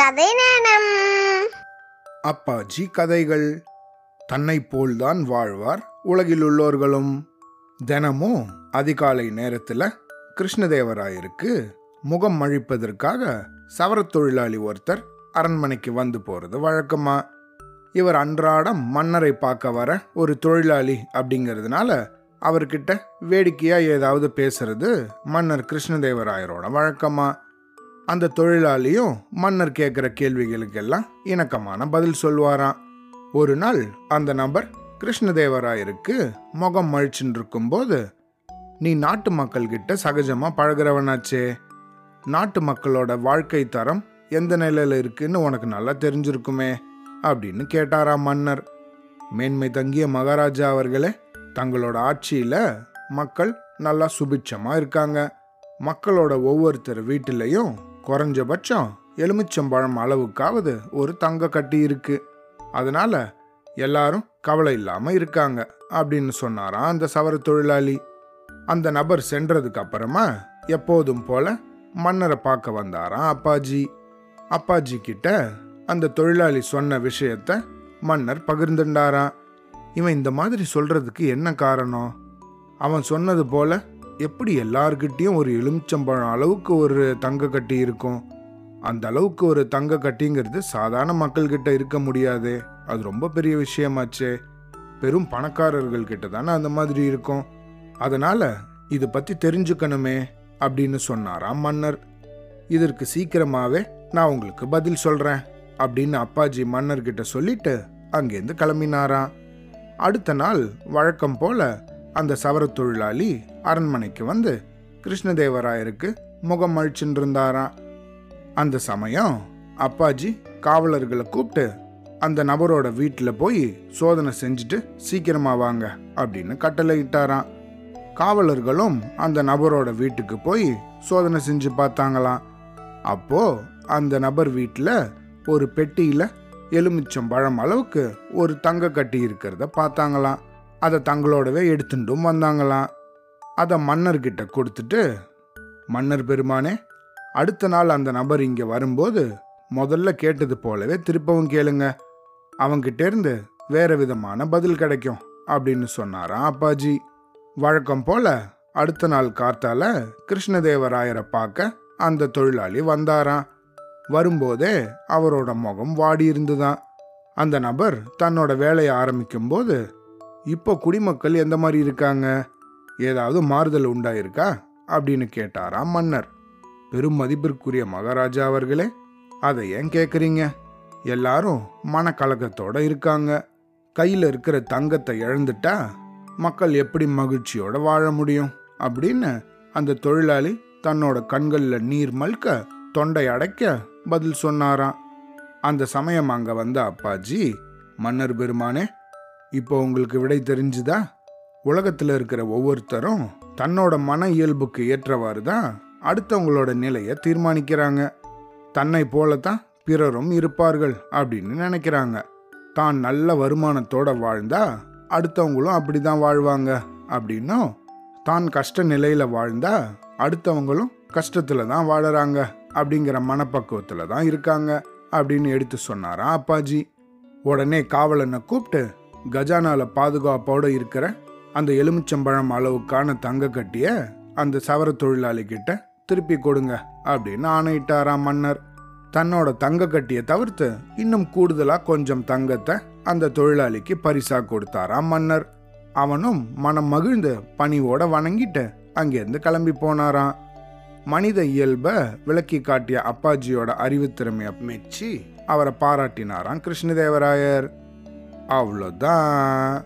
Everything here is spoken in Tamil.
கதை நேரம். அப்பாஜி கதைகள். தன்னை போல்தான் வாழ்வார் உலகில் உள்ளோர்களும். தினமும் அதிகாலை நேரத்தில் கிருஷ்ணதேவராயருக்கு முகம் அழிப்பதற்காக சவரத் தொழிலாளி ஒருத்தர் அரண்மனைக்கு வந்து போகிறது வழக்கமா. இவர் அன்றாடம் மன்னரை பார்க்க வர ஒரு தொழிலாளி அப்படிங்கிறதுனால அவர்கிட்ட வேடிக்கையாக ஏதாவது பேசுறது மன்னர் கிருஷ்ணதேவராயரோட வழக்கமா. அந்த தொழிலாளியும் மன்னர் கேட்குற கேள்விகளுக்கெல்லாம் இணக்கமான பதில் சொல்வாராம் ஒரு நாள் அந்த நபர் கிருஷ்ணதேவராயருக்கு முகம் மழிச்சுன்னு இருக்கும்போது நீ நாட்டு மக்கள்கிட்ட சகஜமாக பழகிறவனாச்சே. நாட்டு மக்களோட வாழ்க்கை தரம் எந்த நிலையில் இருக்குன்னு உனக்கு நல்லா தெரிஞ்சிருக்குமே அப்படின்னு கேட்டாரா மன்னர். மேன்மை தங்கிய மகாராஜா அவர்களே தங்களோட ஆட்சியில் மக்கள் நல்லா சுபிட்சமாக இருக்காங்க. மக்களோட ஒவ்வொருத்தர் வீட்டிலையும் குறைஞ்சபட்சம் எலுமிச்சம்பழம் அளவுக்காவது ஒரு தங்க கட்டி இருக்கு. அதனால எல்லாரும் கவலை இல்லாம இருக்காங்க அப்படின்னு சொன்னாராம் அந்த சவர தொழிலாளி. அந்த நபர் சென்றதுக்கு அப்புறமா எப்போதும் போல மன்னரை பார்க்க வந்தாராம் அப்பாஜி. அப்பாஜி கிட்ட அந்த தொழிலாளி சொன்ன விஷயத்த மன்னர் பகிர்ந்துண்டாராம். இவன் இந்த மாதிரி சொல்றதுக்கு என்ன காரணம்? அவன் சொன்னது போல எப்படி எல்லார்கிட்டேயும் ஒரு எலுமிச்சம்பழம் அளவுக்கு ஒரு தங்க கட்டி இருக்கும்? அந்த அளவுக்கு ஒரு தங்க கட்டிங்கிறது சாதாரண மக்கள்கிட்ட இருக்க முடியாது. அது ரொம்ப பெரிய விஷயமாச்சே. பெரும் பணக்காரர்கள் கிட்ட தானே அந்த மாதிரி இருக்கும். அதனால இது பத்தி தெரிஞ்சுக்கணுமே அப்படின்னு சொன்னாராம் மன்னர். இதற்கு சீக்கிரமாவே நான் உங்களுக்கு பதில் சொல்றேன் அப்படின்னு அப்பாஜி மன்னர்கிட்ட சொல்லிட்டு அங்கேருந்து கிளம்பினாராம். அடுத்த நாள் வழக்கம் போல அந்த சவர தொழிலாளி அரண்மனைக்கு வந்து கிருஷ்ணதேவராயருக்கு முகம் அழிச்சுட்டு அந்த சமயம் அப்பாஜி காவலர்களை கூப்பிட்டு அந்த நபரோட வீட்டில் போய் சோதனை செஞ்சுட்டு சீக்கிரமா வாங்க அப்படின்னு கட்டளையிட்டாராம். காவலர்களும் அந்த நபரோட வீட்டுக்கு போய் சோதனை செஞ்சு பார்த்தாங்களாம். அப்போ அந்த நபர் வீட்டில் ஒரு பெட்டியில் எலுமிச்சம் பழம் அளவுக்கு ஒரு தங்க கட்டி இருக்கிறத பார்த்தாங்களாம். அதை தங்களோடவே எடுத்துட்டும் வந்தாங்களாம். அதை மன்னர்கிட்ட கொடுத்துட்டு மன்னர் பெருமானே அடுத்த நாள் அந்த நபர் இங்கே வரும்போது முதல்ல கேட்டது போலவே திருப்பவும் கேளுங்க. அவங்கிட்ட இருந்து வேற விதமான பதில் கிடைக்கும் அப்படின்னு சொன்னாராம் அப்பாஜி. வழக்கம் போல அடுத்த நாள் காத்தால கிருஷ்ணதேவராயரை பார்க்க அந்த தொழிலாளி வந்தாராம். வரும்போதே அவரோட முகம் வாடி இருந்துதான். அந்த நபர் தன்னோட வேலையை ஆரம்பிக்கும்போது இப்போ குடிமக்கள் எந்த மாதிரி இருக்காங்க? ஏதாவது மாறுதல் உண்டாயிருக்கா? அப்படின்னு கேட்டாராம் மன்னர். பெரும் மதிப்பிற்குரிய மகாராஜா அவர்களே அதை ஏன் கேட்குறீங்க? எல்லாரும் மனக்கலக்கத்தோட இருக்காங்க. கையில் இருக்கிற தங்கத்தை இழந்துட்டா மக்கள் எப்படி மகிழ்ச்சியோட வாழ முடியும்? அப்படின்னு அந்த தொழிலாளி தன்னோட கண்களில் நீர் மல்க தொண்டை அடைக்க பதில் சொன்னாராம். அந்த சமயம் அங்கே வந்த அப்பாஜி மன்னர் பெருமானே இப்போ உங்களுக்கு விடை தெரிஞ்சுதா? உலகத்தில் இருக்கிற ஒவ்வொருத்தரும் தன்னோட மன இயல்புக்கு ஏற்றவாறு தான் அடுத்தவங்களோட நிலையை தீர்மானிக்கிறாங்க. தன்னை போலத்தான் பிறரும் இருப்பார்கள் அப்படின்னு நினைக்கிறாங்க. தான் நல்ல வருமானத்தோட வாழ்ந்தா அடுத்தவங்களும் அப்படிதான் வாழ்வாங்க அப்படின்னும் தான் கஷ்ட நிலையில் வாழ்ந்தா அடுத்தவங்களும் கஷ்டத்தில் தான் வாழறாங்க அப்படிங்கிற மனப்பக்குவத்தில் தான் இருக்காங்க அப்படின்னு எடுத்து சொன்னாராம் அப்பாஜி. உடனே காவலனை கூப்பிட்டு கஜானால பாதுகாப்போடு இருக்கிற அந்த எலுமிச்சம்பழம் அளவுக்கான தங்க கட்டிய அந்த சவர தொழிலாளி கிட்ட திருப்பி கொடுங்க அப்படின்னு ஆணையிட்டாராம் மன்னர். தன்னோட தங்க கட்டியை தவிர்த்து இன்னும் கூடுதலா கொஞ்சம் தங்கத்தை அந்த தொழிலாளிக்கு பரிசா கொடுத்தாராம் மன்னர். அவனும் மனம் மகிழ்ந்து பணிவோட வணங்கிட்டு அங்கேருந்து கிளம்பி போனாராம். மனித இயல்ப விளக்கி காட்டிய அப்பாஜியோட அறிவுத்திறமையை மெச்சி அவரை பாராட்டினாராம் கிருஷ்ணதேவராயர். அவ்வளோதான்